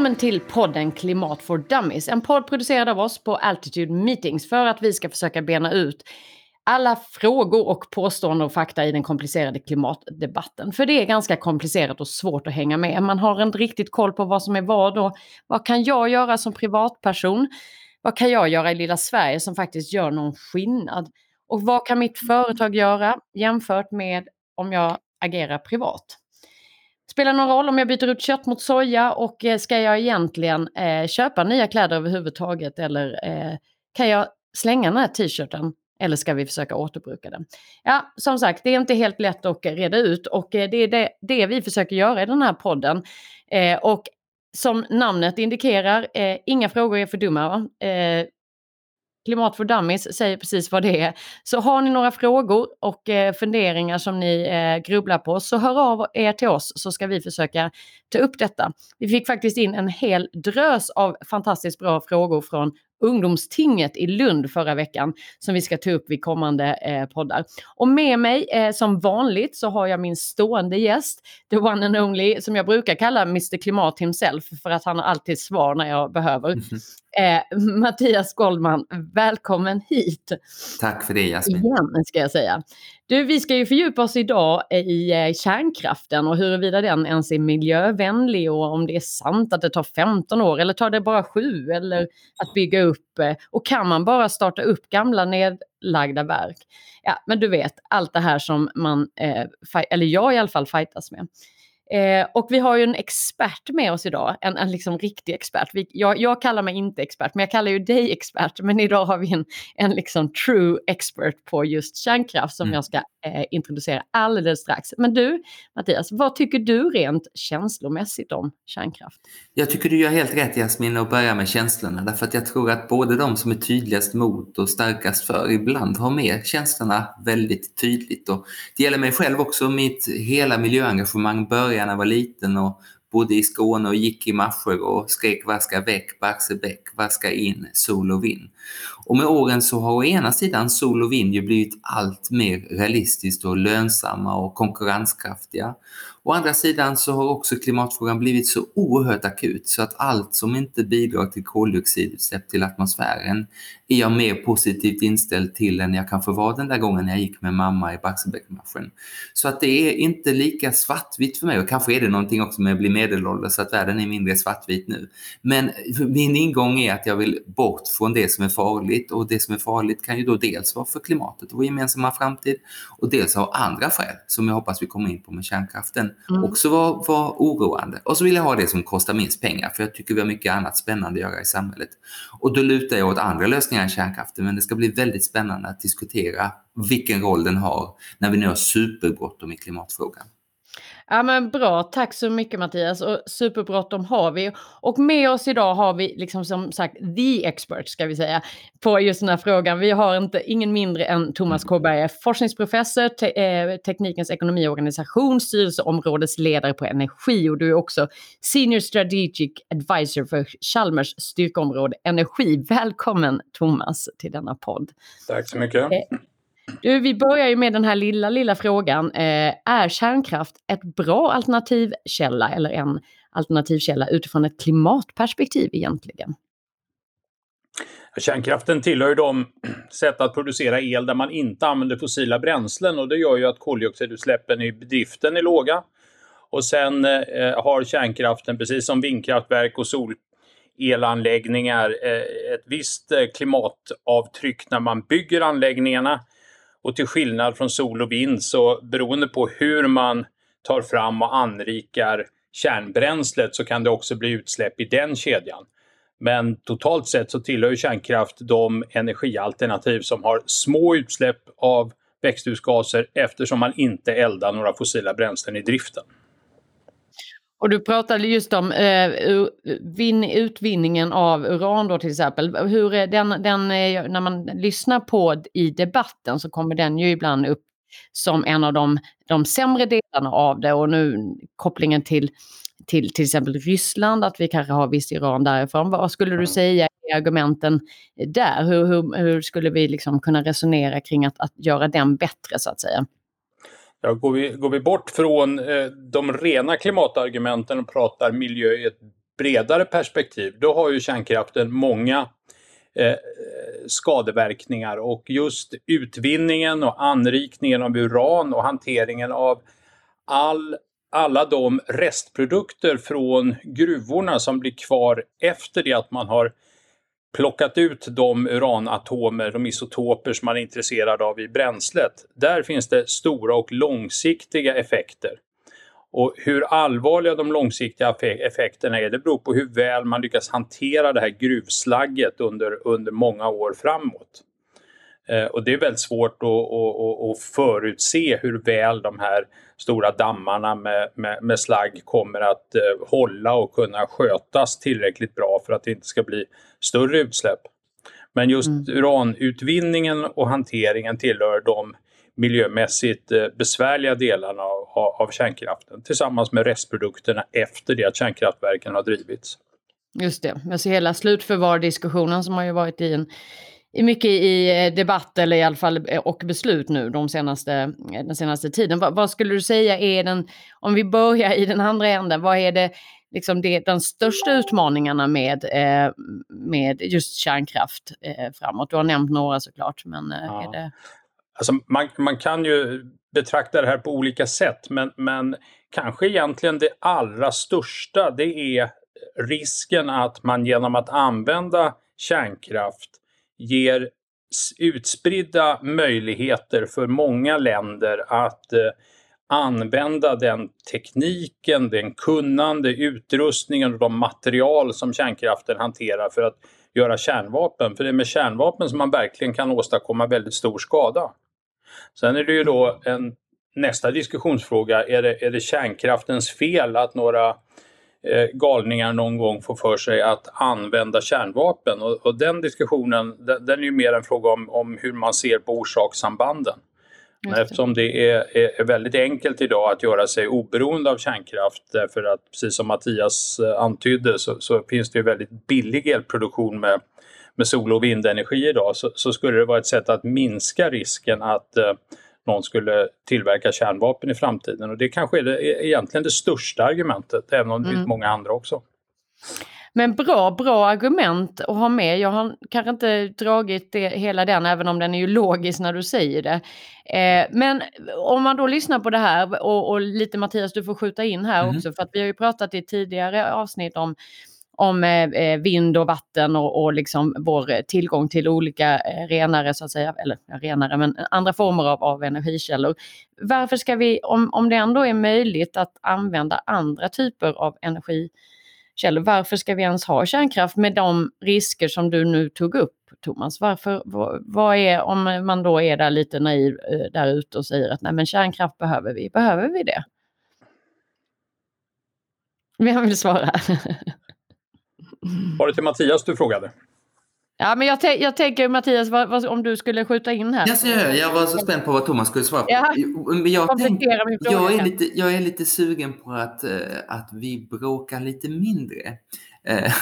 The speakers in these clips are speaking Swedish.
Välkommen till podden Klimat for Dummies. En podd producerad av oss på Altitude Meetings för att vi ska försöka bena ut alla frågor och påståenden och fakta i den komplicerade klimatdebatten. För det är ganska komplicerat och svårt att hänga med. Man har inte riktigt koll på vad som är vad och vad kan jag göra som privatperson? Vad kan jag göra i lilla Sverige som faktiskt gör någon skillnad? Och vad kan mitt företag göra jämfört med om jag agerar privat? Spelar någon roll om jag byter ut kött mot soja och eh, ska jag egentligen eh, köpa nya kläder överhuvudtaget eller eh, kan jag slänga den här t-shirten eller ska vi försöka återbruka den? Ja, som sagt, det är inte helt lätt att reda ut och eh, det är det, det vi försöker göra i den här podden. Eh, och som namnet indikerar, eh, inga frågor är för dumma. Eh, Klimat för Dummies säger precis vad det är. Så har ni några frågor och eh, funderingar som ni eh, grubblar på så hör av er till oss så ska vi försöka ta upp detta. Vi fick faktiskt in en hel drös av fantastiskt bra frågor från ungdomstinget i Lund förra veckan som vi ska ta upp vid kommande eh, poddar. Och med mig eh, som vanligt så har jag min stående gäst, the one and only, som jag brukar kalla Mr Klimat himself för att han har alltid svar när jag behöver. Mm -hmm. Eh, Mattias Goldman, välkommen hit. Tack för det Jasmin. Igen ska jag säga. Du, vi ska ju fördjupa oss idag i eh, kärnkraften och huruvida den ens är miljövänlig och om det är sant att det tar 15 år eller tar det bara 7 eller att bygga upp eh, och kan man bara starta upp gamla nedlagda verk? Ja, men du vet allt det här som man, eh, eller jag i alla fall, fightas med. Eh, och vi har ju en expert med oss idag, en, en liksom riktig expert. Vi, jag, jag, kallar mig inte expert, men jag kallar ju dig expert. Men idag har vi en, en liksom true expert på just kärnkraft som mm. jag ska eh, introducera alldeles strax. Men du, Mattias, vad tycker du rent känslomässigt om kärnkraft? Jag tycker du gör helt rätt Jasmin att börja med känslorna. Därför att jag tror att både de som är tydligast mot och starkast för ibland har med känslorna väldigt tydligt. Och det gäller mig själv också, mitt hela miljöengagemang börjar när jag var liten och bodde i Skåne och gick i marscher och skrek vaska väck, Barsebäck, vaska in, sol och vind. Och med åren så har å ena sidan sol och vind ju blivit allt mer realistiskt och lönsamma och konkurrenskraftiga. Å andra sidan så har också klimatfrågan blivit så oerhört akut så att allt som inte bidrar till koldioxidutsläpp till atmosfären är jag mer positivt inställd till än jag kanske var den där gången jag gick med mamma i Barsebäckmarschen. Så att det är inte lika svartvitt för mig och kanske är det någonting också med att bli medelålders så att världen är mindre svartvit nu. Men min ingång är att jag vill bort från det som är farligt och det som är farligt kan ju då dels vara för klimatet och vår gemensamma framtid och dels av andra skäl som jag hoppas vi kommer in på med kärnkraften mm. också var, var oroande. Och så vill jag ha det som kostar minst pengar för jag tycker vi har mycket annat spännande att göra i samhället. Och då lutar jag åt andra lösningar än kärnkraften men det ska bli väldigt spännande att diskutera vilken roll den har när vi nu har superbråttom i klimatfrågan. Ja men bra, tack så mycket Mattias och superbråttom har vi. Och med oss idag har vi liksom som sagt the expert ska vi säga på just den här frågan. Vi har inte, ingen mindre än Thomas Kåberg, forskningsprofessor, te, eh, Teknikens ekonomi och organisation, styrelseområdesledare på energi och du är också Senior Strategic Advisor för Chalmers styrkeområde energi. Välkommen Thomas till denna podd. Tack så mycket. Eh, du, vi börjar ju med den här lilla, lilla frågan. Eh, är kärnkraft ett bra alternativkälla eller en alternativkälla utifrån ett klimatperspektiv egentligen? Kärnkraften tillhör ju de sätt att producera el där man inte använder fossila bränslen och det gör ju att koldioxidutsläppen i driften är låga. Och sen eh, har kärnkraften, precis som vindkraftverk och solelanläggningar, eh, ett visst eh, klimatavtryck när man bygger anläggningarna. Och till skillnad från sol och vind så beroende på hur man tar fram och anrikar kärnbränslet så kan det också bli utsläpp i den kedjan. Men totalt sett så tillhör kärnkraft de energialternativ som har små utsläpp av växthusgaser eftersom man inte eldar några fossila bränslen i driften. Och du pratade just om eh, utvinningen av uran då till exempel. Hur är den, den, eh, när man lyssnar på i debatten så kommer den ju ibland upp som en av de, de sämre delarna av det och nu kopplingen till till till exempel Ryssland, att vi kanske har visst uran därifrån. Vad skulle du säga är argumenten där? Hur, hur, hur skulle vi liksom kunna resonera kring att, att göra den bättre så att säga? Ja, går, vi, går vi bort från eh, de rena klimatargumenten och pratar miljö i ett bredare perspektiv, då har ju kärnkraften många eh, skadeverkningar. Och just utvinningen och anrikningen av uran och hanteringen av all, alla de restprodukter från gruvorna som blir kvar efter det att man har plockat ut de uranatomer, de isotoper som man är intresserad av i bränslet. Där finns det stora och långsiktiga effekter. Och hur allvarliga de långsiktiga effekterna är, det beror på hur väl man lyckas hantera det här gruvslagget under, under många år framåt. Eh, och det är väldigt svårt att, att, att, förutse hur väl de här stora dammarna med, med, med slagg kommer att eh, hålla och kunna skötas tillräckligt bra för att det inte ska bli större utsläpp. Men just mm. uranutvinningen och hanteringen tillhör de miljömässigt eh, besvärliga delarna av, av kärnkraften tillsammans med restprodukterna efter det att kärnkraftverken har drivits. Just det, alltså hela slutförvardiskussionen som har ju varit i en mycket i eh, debatt eller i alla fall eh, och beslut nu de senaste, den senaste tiden. Vad, vad, skulle du säga är den, om vi börjar i den andra änden, vad är det liksom det, den största utmaningarna med, eh, med just kärnkraft eh, framåt? Du har nämnt några såklart, men eh, ja. är det... Alltså man, man kan ju betrakta det här på olika sätt, men, men kanske egentligen det allra största, det är risken att man genom att använda kärnkraft ger utspridda möjligheter för många länder att eh, använda den tekniken, den kunnande, utrustningen och de material som kärnkraften hanterar för att göra kärnvapen. För det är med kärnvapen som man verkligen kan åstadkomma väldigt stor skada. Sen är det ju då en nästa diskussionsfråga, är det, är det kärnkraftens fel att några galningar någon gång får för sig att använda kärnvapen? Och, och den diskussionen, den, den, är ju mer en fråga om, om hur man ser på orsakssambanden. Men eftersom det är, är, väldigt enkelt idag att göra sig oberoende av kärnkraft därför att precis som Mattias eh, antydde så, så finns det ju väldigt billig elproduktion med, med sol och vindenergi idag så, så, skulle det vara ett sätt att minska risken att eh, någon skulle tillverka kärnvapen i framtiden och det kanske är det, egentligen det största argumentet även om det mm. finns många andra också. Men bra, bra argument att ha med. Jag har kanske inte dragit det, hela den, även om den är ju logisk när du säger det. Eh, men om man då lyssnar på det här och, och, lite Mattias, du får skjuta in här mm. också, för att vi har ju pratat i tidigare avsnitt om om eh, eh, vind och vatten och, och liksom vår tillgång till olika eh, renare, så att säga, eller renare, men andra former av, av energikällor. Varför ska vi, om, om det ändå är möjligt att använda andra typer av energikällor. Varför ska vi ens ha kärnkraft med de risker som du nu tog upp, Thomas? Varför, vad, vad är, om man då är där lite naiv eh, där ute och säger att nej men kärnkraft behöver vi, behöver vi det? Vem vill svara? Var det till Mattias du frågade? Ja, men jag, jag tänker Mattias, vad, vad, om du skulle skjuta in här. Yes, jag, jag var så spänd på vad Thomas skulle svara på. Ja. Men jag, tänk, jag, är lite, jag är lite sugen på att, uh, att vi bråkar lite mindre. Eh,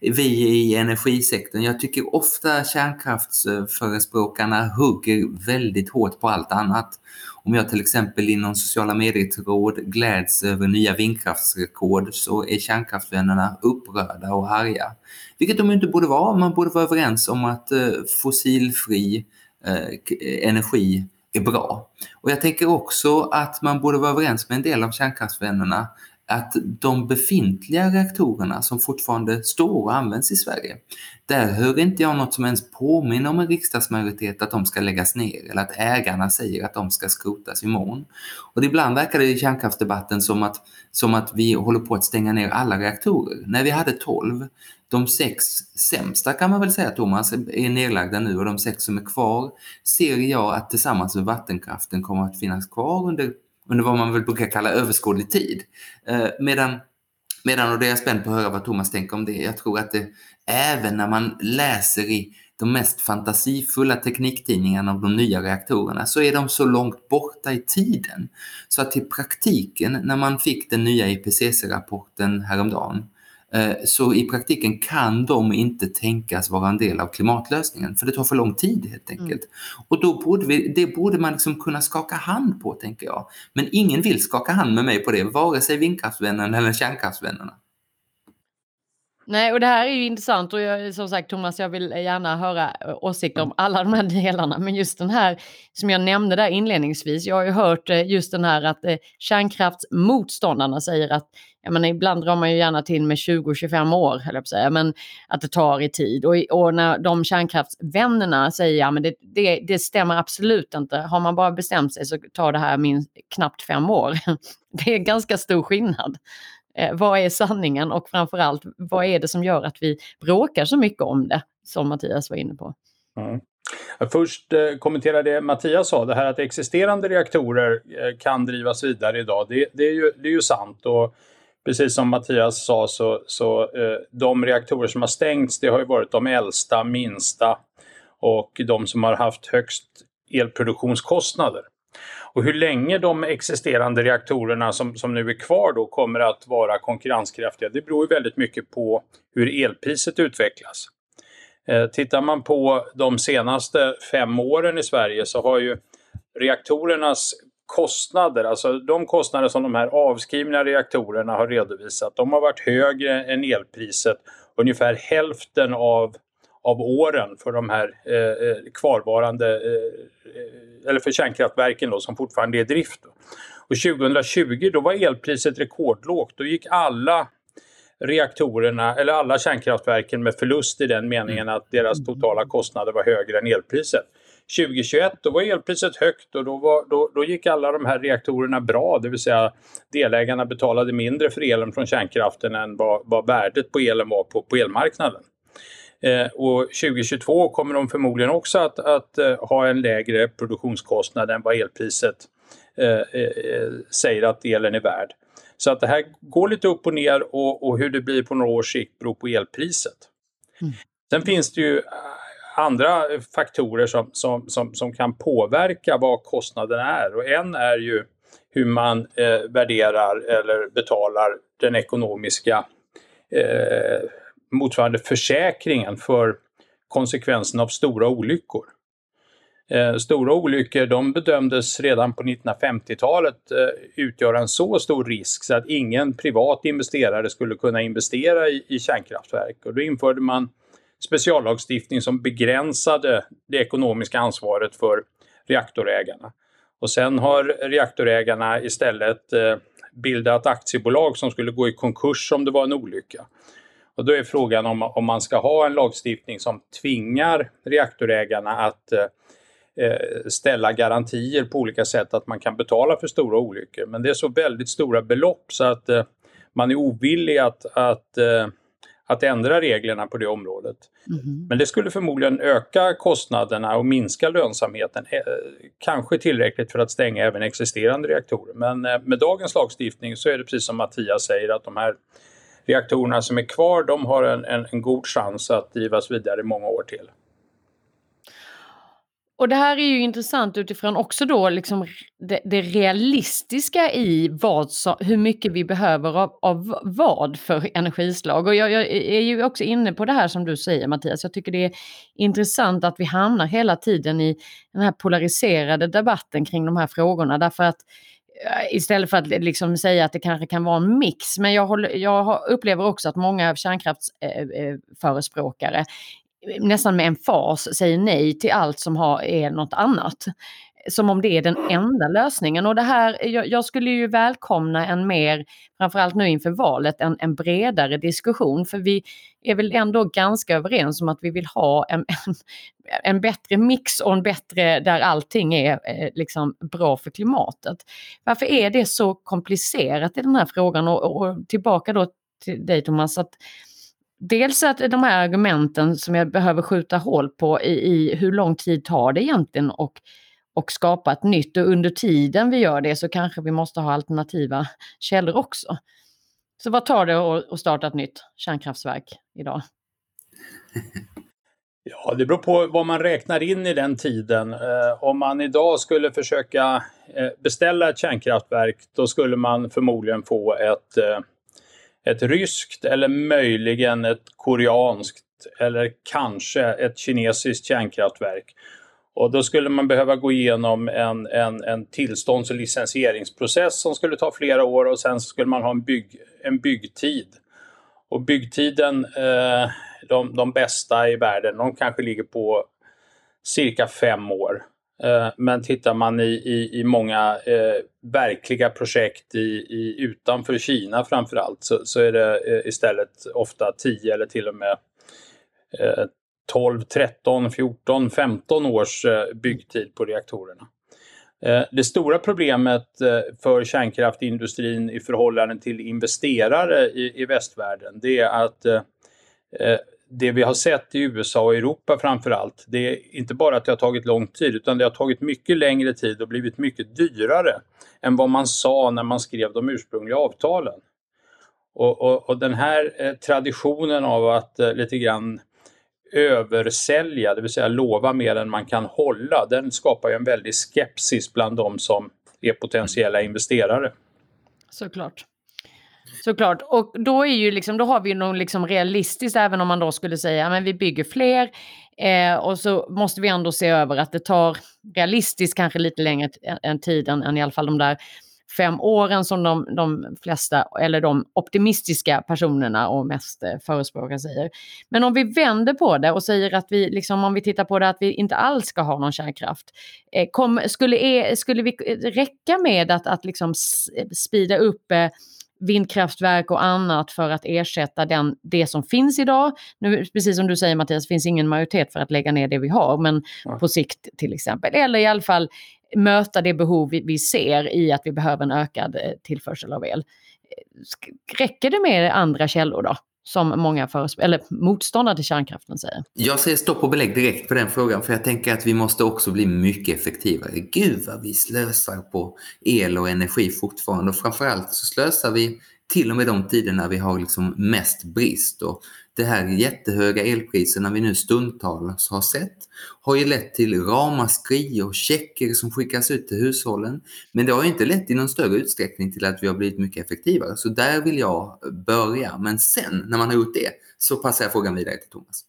vi i energisektorn. Jag tycker ofta kärnkraftsförespråkarna hugger väldigt hårt på allt annat. Om jag till exempel inom sociala medier-tråd gläds över nya vindkraftsrekord så är kärnkraftsvännerna upprörda och arga. Vilket de inte borde vara. Man borde vara överens om att eh, fossilfri eh, energi är bra. Och jag tänker också att man borde vara överens med en del av kärnkraftsvännerna att de befintliga reaktorerna som fortfarande står och används i Sverige, där hör inte jag något som ens påminner om en riksdagsmajoritet att de ska läggas ner eller att ägarna säger att de ska skrotas imorgon. Och ibland verkar det i kärnkraftsdebatten som att, som att vi håller på att stänga ner alla reaktorer. När vi hade 12, de sex sämsta kan man väl säga Thomas är nedlagda nu och de sex som är kvar ser jag att tillsammans med vattenkraften kommer att finnas kvar under under vad man väl brukar kalla överskådlig tid. Eh, medan, medan, och det är jag spänd på att höra vad Thomas tänker om det, jag tror att det även när man läser i de mest fantasifulla tekniktidningarna om de nya reaktorerna så är de så långt borta i tiden. Så att i praktiken när man fick den nya IPCC-rapporten häromdagen så i praktiken kan de inte tänkas vara en del av klimatlösningen för det tar för lång tid helt mm. enkelt. Mm. Och då borde vi, det borde man liksom kunna skaka hand på tänker jag. Men ingen vill skaka hand med mig på det, vare sig vindkraftsvännerna eller kärnkraftsvännerna. Nej, och det här är ju intressant och jag, som sagt Thomas, jag vill gärna höra eh, åsikter om alla de här delarna. Men just den här som jag nämnde där inledningsvis, jag har ju hört eh, just den här att eh, kärnkraftsmotståndarna säger att jag menar, ibland drar man ju gärna till med 20-25 år, eller på säga, men att det tar i tid. Och, och när de kärnkraftsvännerna säger ja, men det, det, det, stämmer absolut inte. Har man bara bestämt sig så tar det här min, knappt fem år. Det är ganska stor skillnad. Eh, vad är sanningen och framförallt vad är det som gör att vi bråkar så mycket om det, som Mattias var inne på. Mm. Först eh, kommentera det Mattias sa, det här att existerande reaktorer eh, kan drivas vidare idag. Det, det, är, ju, det är ju sant. Och precis som Mattias sa så, så eh, de reaktorer som har stängts det har ju varit de äldsta, minsta och de som har haft högst elproduktionskostnader. Och hur länge de existerande reaktorerna som, som nu är kvar då kommer att vara konkurrenskraftiga, det beror ju väldigt mycket på hur elpriset utvecklas. Eh, tittar man på de senaste fem åren i Sverige så har ju reaktorernas kostnader, alltså de kostnader som de här avskrivna reaktorerna har redovisat, de har varit högre än elpriset ungefär hälften av, av åren för de här eh, eh kvarvarande, eh, eh, eller för kärnkraftverken då, som fortfarande är i drift. Då. Och 2020 då var elpriset rekordlågt. Då gick alla reaktorerna, eller alla kärnkraftverken med förlust i den meningen att deras totala kostnader var högre än elpriset. 2021 då var elpriset högt och då, var, då, då gick alla de här reaktorerna bra, det vill säga delägarna betalade mindre för elen från kärnkraften än vad, vad värdet på elen var på, på elmarknaden. Eh, och 2022 kommer de förmodligen också att, att uh, ha en lägre produktionskostnad än vad elpriset uh, uh, säger att elen är värd. Så att det här går lite upp och ner och, och hur det blir på några års sikt beror på elpriset. Mm. Sen finns det ju andra faktorer som, som, som, som kan påverka vad kostnaden är och en är ju hur man eh, värderar eller betalar den ekonomiska eh, motsvarande försäkringen för konsekvenserna av stora olyckor. Eh, stora olyckor de bedömdes redan på 1950-talet eh, utgöra en så stor risk så att ingen privat investerare skulle kunna investera i, i kärnkraftverk. Och då införde man speciallagstiftning som begränsade det ekonomiska ansvaret för reaktorägarna. Och sen har reaktorägarna istället eh, bildat aktiebolag som skulle gå i konkurs om det var en olycka. Och då är frågan om, om man ska ha en lagstiftning som tvingar reaktorägarna att eh, eh, ställa garantier på olika sätt att man kan betala för stora olyckor. Men det är så väldigt stora belopp så att eh, man är ovillig att, att eh, att ändra reglerna på det området. Mm. Men det skulle förmodligen öka kostnaderna och minska lönsamheten. Eh, kanske tillräckligt för att stänga även existerande reaktorer. Men eh, med dagens lagstiftning så är det precis som Mattias säger att de här reaktorerna som är kvar de har en, en, en god chans att drivas vidare i många år till. Och det här är ju intressant utifrån också då liksom det, det realistiska i vad så, hur mycket vi behöver av, av vad för energislag. Och jag, jag, är ju också inne på det här som du säger Mattias. Jag tycker det är intressant att vi hamnar hela tiden i den här polariserade debatten kring de här frågorna. Därför att eh, istället för att liksom säga att det kanske kan vara en mix. Men jag, håller, jag upplever också att många kärnkraftsförespråkare eh, eh nästan med en fas säger nej till allt som har, är något annat. Som om det är den enda lösningen. Och det här, jag, jag skulle ju välkomna en mer, framförallt nu inför valet, en, en, bredare diskussion. För vi är väl ändå ganska överens om att vi vill ha en, en, en bättre mix och en bättre där allting är eh, liksom bra för klimatet. Varför är det så komplicerat i den här frågan? Och, och tillbaka då till dig Thomas, att dels att de här argumenten som jag behöver skjuta hål på i, i hur lång tid tar det egentligen och, och skapa ett nytt och under tiden vi gör det så kanske vi måste ha alternativa källor också. Så vad tar det att starta ett nytt kärnkraftverk idag? Ja, det beror på vad man räknar in i den tiden. Eh, om man idag skulle försöka eh, beställa ett kärnkraftverk, då skulle man förmodligen få ett eh, ett ryskt eller möjligen ett koreanskt eller kanske ett kinesiskt kärnkraftverk. Och då skulle man behöva gå igenom en, en, en tillstånds och licensieringsprocess som skulle ta flera år och sen skulle man ha en, bygg, en byggtid. Och byggtiden, eh, de, de bästa i världen, de kanske ligger på cirka fem år. Eh, men tittar man i, i, i många eh, verkliga projekt i, i, utanför Kina framförallt så, så är det eh, istället ofta 10 eller till och med 12, 13, 14, 15 års eh, byggtid på reaktorerna. Eh, det stora problemet för kärnkraftindustrin i förhållande till investerare i, i västvärlden det är att det vi har sett i USA och Europa framför allt, det är inte bara att det har tagit lång tid utan det har tagit mycket längre tid och blivit mycket dyrare än vad man sa när man skrev de ursprungliga avtalen. Och, och, och den här eh, traditionen av att eh, lite grann översälja, det vill säga lova mer än man kan hålla, den skapar ju en väldig skepsis bland de som är potentiella investerare. Såklart. Såklart. Och då, är ju liksom, då har vi ju någon liksom realistiskt, även om man då skulle säga att vi bygger fler. Eh, och så måste vi ändå se över att det tar realistiskt kanske lite längre än tiden än i alla fall de där fem åren som de, de flesta, eller de optimistiska personerna och mest eh, förespråkare säger. Men om vi vänder på det och säger att vi, liksom, om vi tittar på det att vi inte alls ska ha någon kärnkraft. Eh, kom, skulle, skulle vi eh, räcka med att, att liksom eh, spida upp eh, vindkraftverk och annat för att ersätta den, det som finns idag. Nu, precis som du säger Mattias, finns ingen majoritet för att lägga ner det vi har, men ja. på sikt till exempel. Eller i alla fall möta det behov vi, vi ser i att vi behöver en ökad eh, tillförsel av el. Räcker det med andra källor då? Som många eller motståndare till kärnkraften säger. Jag säger stopp och belägg direkt på den frågan för jag tänker att vi måste också bli mycket effektivare. Gud vad vi slösar på el och energi fortfarande och framförallt så slösar vi till och med de tider när vi har liksom mest brist. Och det här jättehöga elpriserna vi nu stundtals har sett har ju lett till ramaskri och checker som skickas ut till hushållen. Men det har inte lett i någon större utsträckning till att vi har blivit mycket effektivare. Så där vill jag börja. Men sen när man har gjort det så passar jag frågan vidare till Thomas.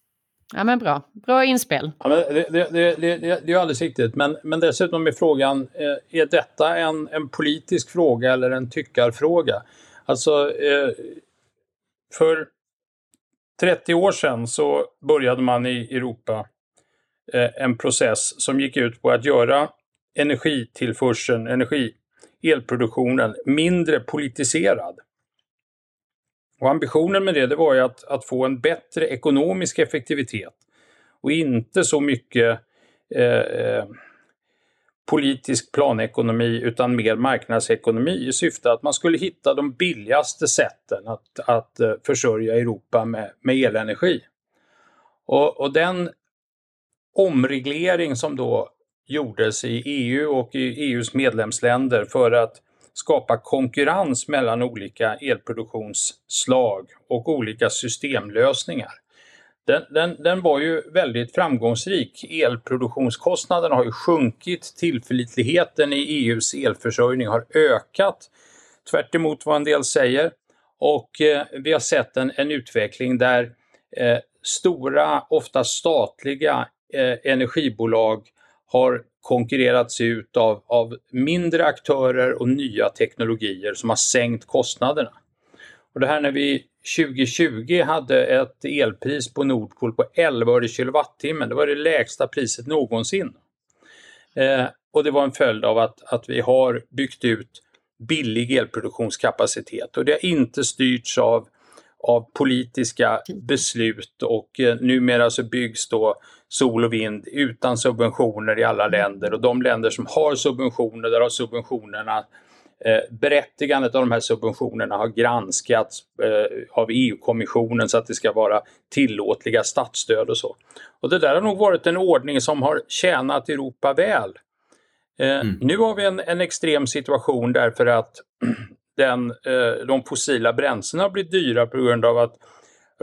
Ja men bra, bra inspel. Ja, men det, det, det, det, det är alldeles riktigt, men, men dessutom är frågan, eh, är detta en, en politisk fråga eller en tyckarfråga? Alltså, eh, för 30 år sedan så började man i Europa eh, en process som gick ut på att göra energitillförseln, energi, elproduktionen mindre politiserad. Och ambitionen med det, det var ju att, att få en bättre ekonomisk effektivitet och inte så mycket eh, eh politisk planekonomi utan mer marknadsekonomi i syfte att man skulle hitta de billigaste sätten att, att eh, försörja Europa med, med elenergi. Och, och, den omreglering som då gjordes i EU och i EUs medlemsländer för att skapa konkurrens mellan olika elproduktionsslag och olika systemlösningar den, den, den var ju väldigt framgångsrik. Elproduktionskostnaderna har ju sjunkit, tillförlitligheten i EUs elförsörjning har ökat, tvärt vad en del säger. Och eh, vi har sett en, en utveckling där eh, stora, ofta statliga eh, energibolag har konkurrerats ut av, av mindre aktörer och nya teknologier som har sänkt kostnaderna. Och det här när vi 2020 hade ett elpris på Nordpol på 11 öre kilowattimmen. Det var det lägsta priset någonsin. Eh, och det var en följd av att, att vi har byggt ut billig elproduktionskapacitet och det har inte styrts av, av politiska beslut och eh, numera så byggs då sol och vind utan subventioner i alla länder och de länder som har subventioner, där har subventionerna Eh, berättigandet av de här subventionerna har granskats eh, av EU-kommissionen så att det ska vara tillåtliga statsstöd och så. Och det där har nog varit en ordning som har tjänat Europa väl. Eh, mm. Nu har vi en, en, extrem situation därför att den, de fossila bränslena har blivit dyra på grund av att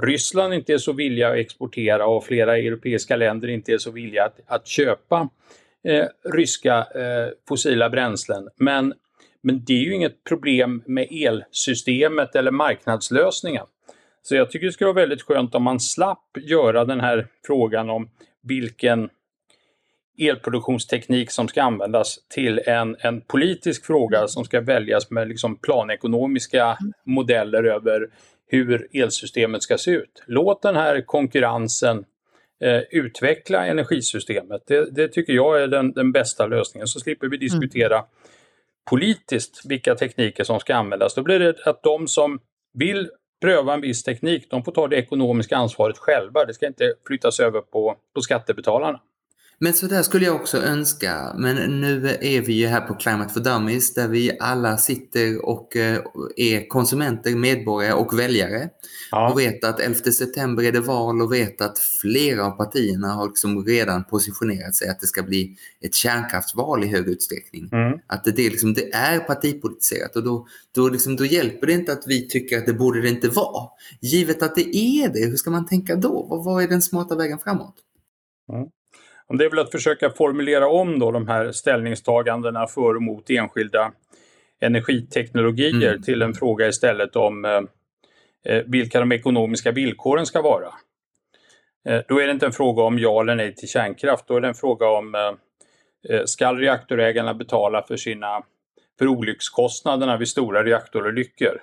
Ryssland inte är så villiga att exportera och flera europeiska länder inte är så villiga att, att köpa eh, ryska eh, fossila bränslen. Men men det är ju inget problem med elsystemet eller marknadslösningen. Så jag tycker det skulle vara väldigt skönt om man slapp göra den här frågan om vilken elproduktionsteknik som ska användas till en, en politisk fråga som ska väljas med liksom planekonomiska modeller över hur elsystemet ska se ut. Låt den här konkurrensen eh, utveckla energisystemet. Det, det, tycker jag är den, den bästa lösningen. Så slipper vi diskutera mm politiskt vilka tekniker som ska användas. Då blir det att de som vill pröva en viss teknik, de får ta det ekonomiska ansvaret själva. Det ska inte flyttas över på, på skattebetalarna. Men så där skulle jag också önska. Men nu är vi ju här på Climate for Dummies där vi alla sitter och eh, är konsumenter, medborgare och väljare. Ja. Och vet att 11 september är det val och vet att flera av partierna har liksom redan positionerat sig att det ska bli ett kärnkraftsval i hög utsträckning. Mm. Att det, liksom, det är partipolitiserat och då, då, liksom, då hjälper det inte att vi tycker att det borde det inte vara. Givet att det är det, hur ska man tänka då? Vad, vad är den smarta vägen framåt? Mm. Det är väl att försöka formulera om då de här ställningstagandena för och mot enskilda energiteknologier mm. till en fråga istället om eh, eh, vilka de ekonomiska villkoren ska vara. Eh, då är det inte en fråga om ja eller nej till kärnkraft, då är det en fråga om eh, eh ska reaktorägarna betala för sina för olyckskostnaderna vid stora reaktorolyckor?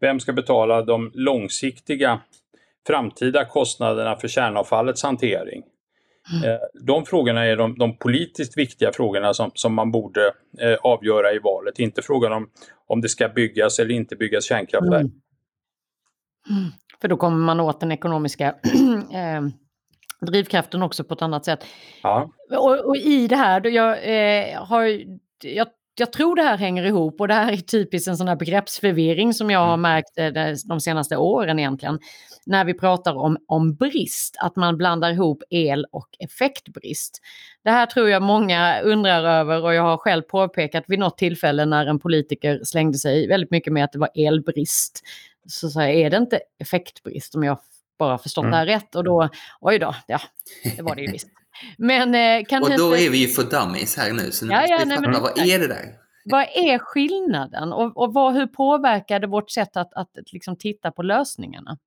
Vem ska betala de långsiktiga framtida kostnaderna för kärnavfallets hantering? Mm. Eh, de frågorna är de, de, politiskt viktiga frågorna som, som man borde eh, avgöra i valet, inte frågan om, om det ska byggas eller inte byggas kärnkraftverk. Mm. Mm. För då kommer man åt den ekonomiska eh, drivkraften också på ett annat sätt. Ja. Och, och i det här, jag, eh, har, jag jag tror det här hänger ihop och det här är typiskt en sån här begreppsförvirring som jag har mm. märkt eh, de senaste åren egentligen. När vi pratar om, om brist, att man blandar ihop el och effektbrist. Det här tror jag många undrar över och jag har själv påpekat vid något tillfälle när en politiker slängde sig väldigt mycket med att det var elbrist. Så, så är det inte effektbrist om jag bara förstått mm. det här rätt och då, oj då, ja, det var det ju visst. Men, eh, kan och då inte... är vi ju för dummies här nu, så nu ja, ja, nej, men, vad är det där? Vad är skillnaden och, och vad, hur påverkar det vårt sätt att, att liksom titta på lösningarna?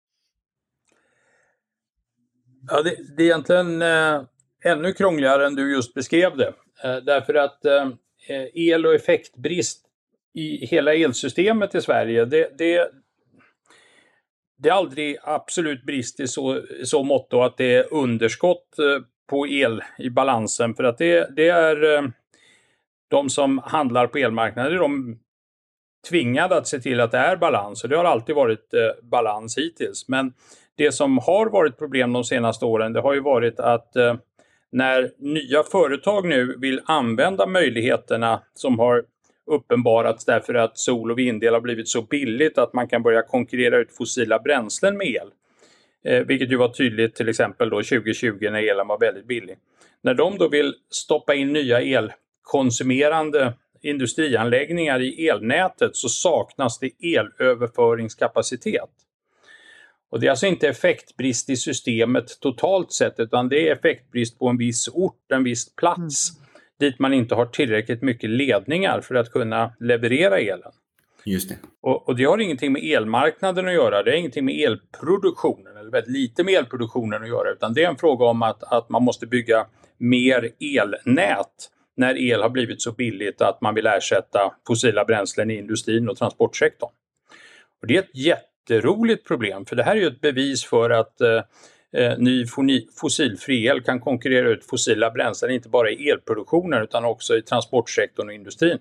Ja, det, det är egentligen eh, ännu krångligare än du just beskrev det. Eh, därför att eh, el och effektbrist i hela elsystemet i Sverige, det, det, det är aldrig absolut brist i så, så mått att det är underskott eh, på el i balansen för att det, det är eh, de som handlar på elmarknaden, är de tvingade att se till att det är balans och det har alltid varit eh, balans hittills. Men det som har varit problem de senaste åren, det har ju varit att eh, när nya företag nu vill använda möjligheterna som har uppenbarats därför att sol och vindel har blivit så billigt att man kan börja konkurrera ut fossila bränslen med el. Eh, vilket ju var tydligt till exempel då 2020 när elen var väldigt billig. När de då vill stoppa in nya elkonsumerande industrianläggningar i elnätet så saknas det elöverföringskapacitet. Och det är alltså inte effektbrist i systemet totalt sett utan det är effektbrist på en viss ort, en viss plats mm. dit man inte har tillräckligt mycket ledningar för att kunna leverera elen. Just det. Och, och, det har ingenting med elmarknaden att göra, det har ingenting med elproduktionen, eller väldigt lite med elproduktionen att göra, utan det är en fråga om att, att man måste bygga mer elnät när el har blivit så billigt att man vill ersätta fossila bränslen i industrin och transportsektorn. Och det är ett jätteroligt problem, för det här är ju ett bevis för att eh, eh ny fossilfri el kan konkurrera ut fossila bränslen, inte bara i elproduktionen utan också i transportsektorn och industrin.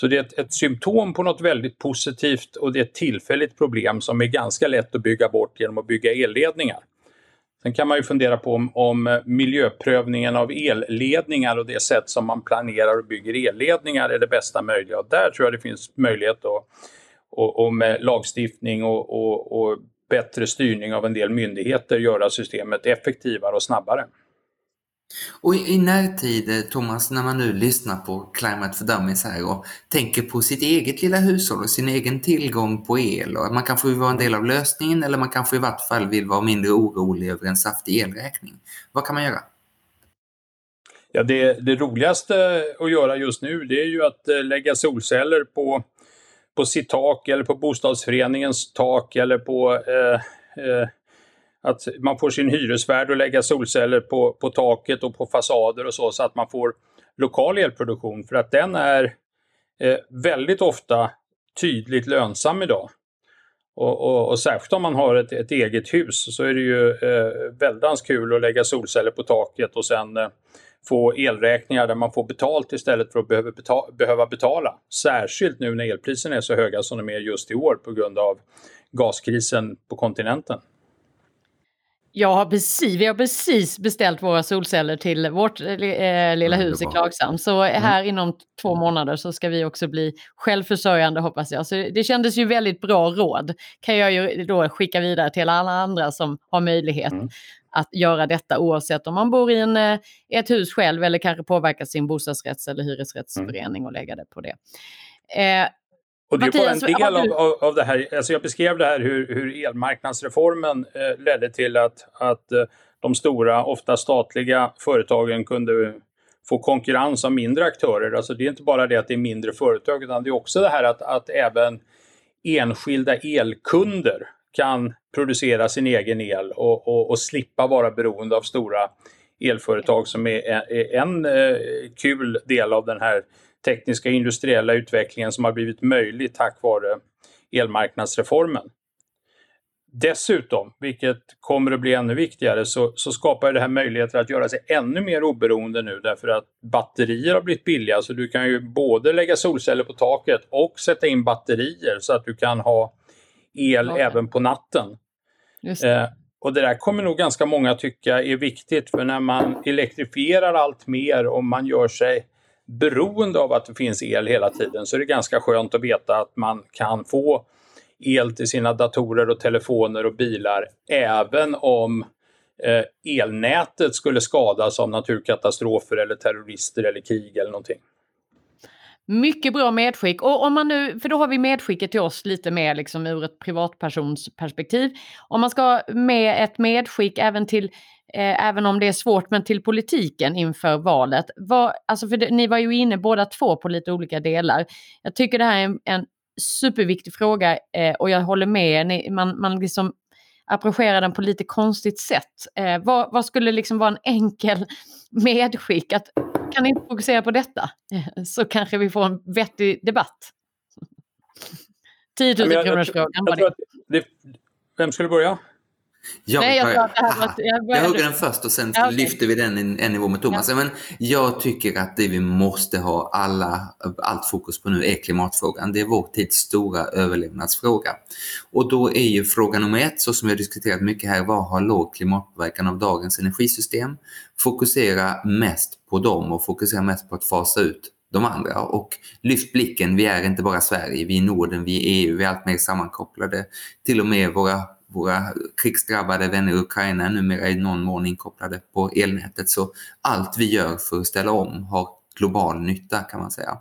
Så det är ett, ett, symptom på något väldigt positivt och det är ett tillfälligt problem som är ganska lätt att bygga bort genom att bygga elledningar. Sen kan man ju fundera på om, om eh, miljöprövningen av elledningar och det sätt som man planerar och bygger elledningar är det bästa möjliga. Och där tror jag det finns möjlighet att och, och med lagstiftning och, och, och bättre styrning av en del myndigheter göra systemet effektivare och snabbare. Och i, i närtid, eh, Thomas, när man nu lyssnar på Climate for Dummies här och tänker på sitt eget lilla hushåll och sin egen tillgång på el. Och att man kanske vill vara en del av lösningen eller man kanske i vart fall vill vara mindre orolig över en saftig elräkning. Vad kan man göra? Ja, det, det roligaste att göra just nu det är ju att eh, lägga solceller på, på sitt tak eller på bostadsföreningens tak eller på eh, eh, att man får sin hyresvärd att lägga solceller på, på taket och på fasader och så, så att man får lokal elproduktion. För att den är eh, väldigt ofta tydligt lönsam idag. Och, och, och, särskilt om man har ett, ett, eget hus så är det ju eh, väldans kul att lägga solceller på taket och sen eh, få elräkningar där man får betalt istället för att behöva betala, behöva betala. Särskilt nu när elpriserna är så höga som de är just i år på grund av gaskrisen på kontinenten. Jag har precis, vi har precis beställt våra solceller till vårt eh, lilla hus i Klagshamn. Så mm. här mm. inom två månader så ska vi också bli självförsörjande hoppas jag. Så det kändes ju väldigt bra råd. Kan jag ju då skicka vidare till alla andra som har möjlighet mm. att göra detta oavsett om man bor i en, eh, ett hus själv eller kanske påverkar sin bostadsrätts eller hyresrättsförening mm. och lägga det på det. Eh, och det är bara en del av, av, av det här. Alltså jag beskrev det här hur, hur elmarknadsreformen eh, ledde till att, att eh, de stora, ofta statliga företagen kunde få konkurrens av mindre aktörer. Alltså det är inte bara det att det är mindre företag utan det är också det här att, att även enskilda elkunder kan producera sin egen el och, och, och slippa vara beroende av stora elföretag som är, är en eh, kul del av den här tekniska industriella utvecklingen som har blivit möjlig tack vare elmarknadsreformen. Dessutom, vilket kommer att bli ännu viktigare, så, så skapar det här möjligheter att göra sig ännu mer oberoende nu därför att batterier har blivit billiga. Så du kan ju både lägga solceller på taket och sätta in batterier så att du kan ha el okay. även på natten. Eh, och det där kommer nog ganska många tycka är viktigt för när man elektrifierar allt mer och man gör sig beroende av att det finns el hela tiden så är det ganska skönt att veta att man kan få el till sina datorer och telefoner och bilar även om eh, elnätet skulle skadas av naturkatastrofer eller terrorister eller krig eller någonting. Mycket bra medskick. Och om man nu, för då har vi medskicket till oss lite mer liksom ur ett privatpersonsperspektiv. Om man ska med ett medskick även till eh, även om det är svårt, men till politiken inför valet. Vad, alltså för det, ni var ju inne båda två på lite olika delar. Jag tycker det här är en, en superviktig fråga eh, och jag håller med. Ni, man, man liksom approcherar den på lite konstigt sätt. Eh, vad, vad, skulle liksom vara en enkel medskick? Att, kan ni inte fokusera på detta? så kanske vi får en vettig debatt. 10 000 kronors frågan. Vem skulle börja? Jag, Nej, jag, jag, jag, jag, hugger den först och sen okay. lyfter vi den en, en nivå med Thomas. Ja. Men jag tycker att det vi måste ha alla, allt fokus på nu är klimatfrågan. Det är vår tids stora överlevnadsfråga. Och då är ju fråga nummer ett, så som vi har diskuterat mycket här, vad har låg klimatpåverkan av dagens energisystem? Fokusera mest på dem och fokusera mest på att fasa ut de andra. Och lyft blicken, vi är inte bara Sverige, vi är Norden, vi är EU, vi är allt mer sammankopplade. Till och med våra våra krigsdrabbade vänner i Ukraina är numera i någon mån inkopplade på elnätet. Så allt vi gör för att ställa om har global nytta kan man säga.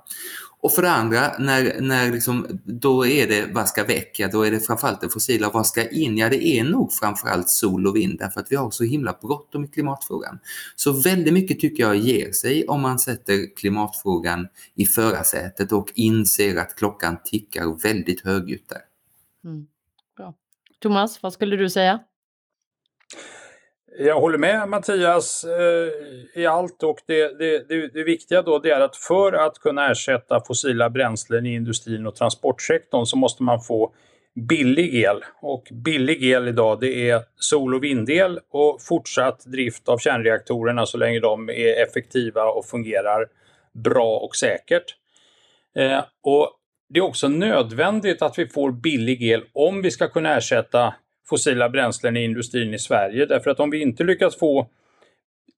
Och för det andra, när, när liksom, då är det vad ska väck? Ja, då är det framförallt det fossila. Vad ska in? Ja, det är nog framförallt sol och vind därför att vi har så himla bråttom i klimatfrågan. Så väldigt mycket tycker jag ger sig om man sätter klimatfrågan i förarsätet och inser att klockan tickar väldigt högljutt där. Mm. Thomas, vad skulle du säga? Jag håller med Mattias eh, i allt och det, det, det, det, viktiga då det är att för att kunna ersätta fossila bränslen i industrin och transportsektorn så måste man få billig el. Och billig el idag det är sol och vindel och fortsatt drift av kärnreaktorerna så länge de är effektiva och fungerar bra och säkert. Eh, och det är också nödvändigt att vi får billig el om vi ska kunna ersätta fossila bränslen i industrin i Sverige. Därför att om vi inte lyckas få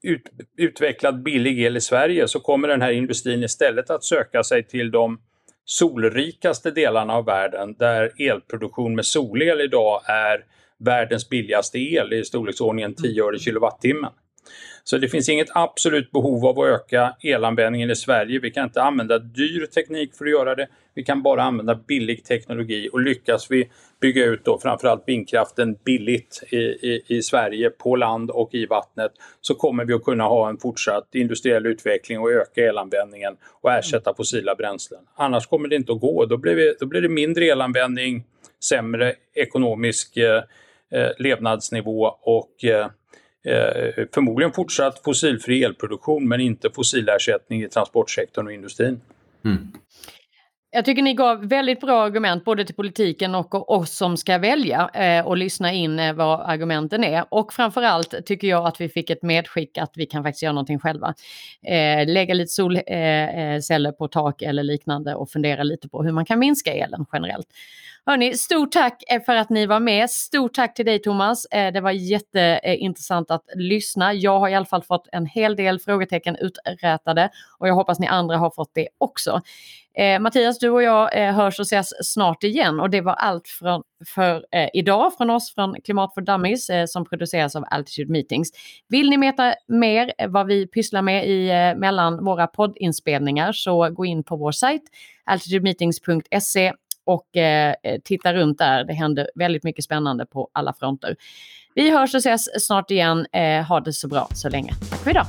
ut, utvecklad billig el i Sverige så kommer den här industrin istället att söka sig till de solrikaste delarna av världen där elproduktion med solel idag är världens billigaste el i storleksordningen 10 öre kilowattimmen. Så det finns inget absolut behov av att öka elanvändningen i Sverige. Vi kan inte använda dyr teknik för att göra det. Vi kan bara använda billig teknologi och lyckas vi bygga ut då framförallt vindkraften billigt i, i, i Sverige på land och i vattnet så kommer vi att kunna ha en fortsatt industriell utveckling och öka elanvändningen och ersätta fossila bränslen. Annars kommer det inte att gå. Då blir, vi, då blir det mindre elanvändning, sämre ekonomisk eh, eh, levnadsnivå och eh, Eh, förmodligen fortsatt fossilfri elproduktion men inte fossilersättning i transportsektorn och industrin. Mm. Jag tycker ni gav väldigt bra argument både till politiken och oss som ska välja eh, och lyssna in eh, vad argumenten är. Och framförallt tycker jag att vi fick ett medskick att vi kan faktiskt göra någonting själva. Eh, lägga lite solceller eh, eh på tak eller liknande och fundera lite på hur man kan minska elen generellt. Hörni, stort tack eh, för att ni var med. Stort tack till dig Thomas. Eh, det var jätteintressant att lyssna. Jag har i alla fall fått en hel del frågetecken uträtade och jag hoppas ni andra har fått det också. Eh, Mattias, du och jag eh, hörs och ses snart igen och det var allt från, för eh, idag från oss från Klimat for Dummies eh, som produceras av Altitude Meetings. Vill ni veta mer eh, vad vi pysslar med i, eh, mellan våra poddinspelningar så gå in på vår sajt altitudemeetings.se och eh, eh, titta runt där. Det händer väldigt mycket spännande på alla fronter. Vi hörs och ses snart igen. Eh, ha det så bra så länge. Tack för idag!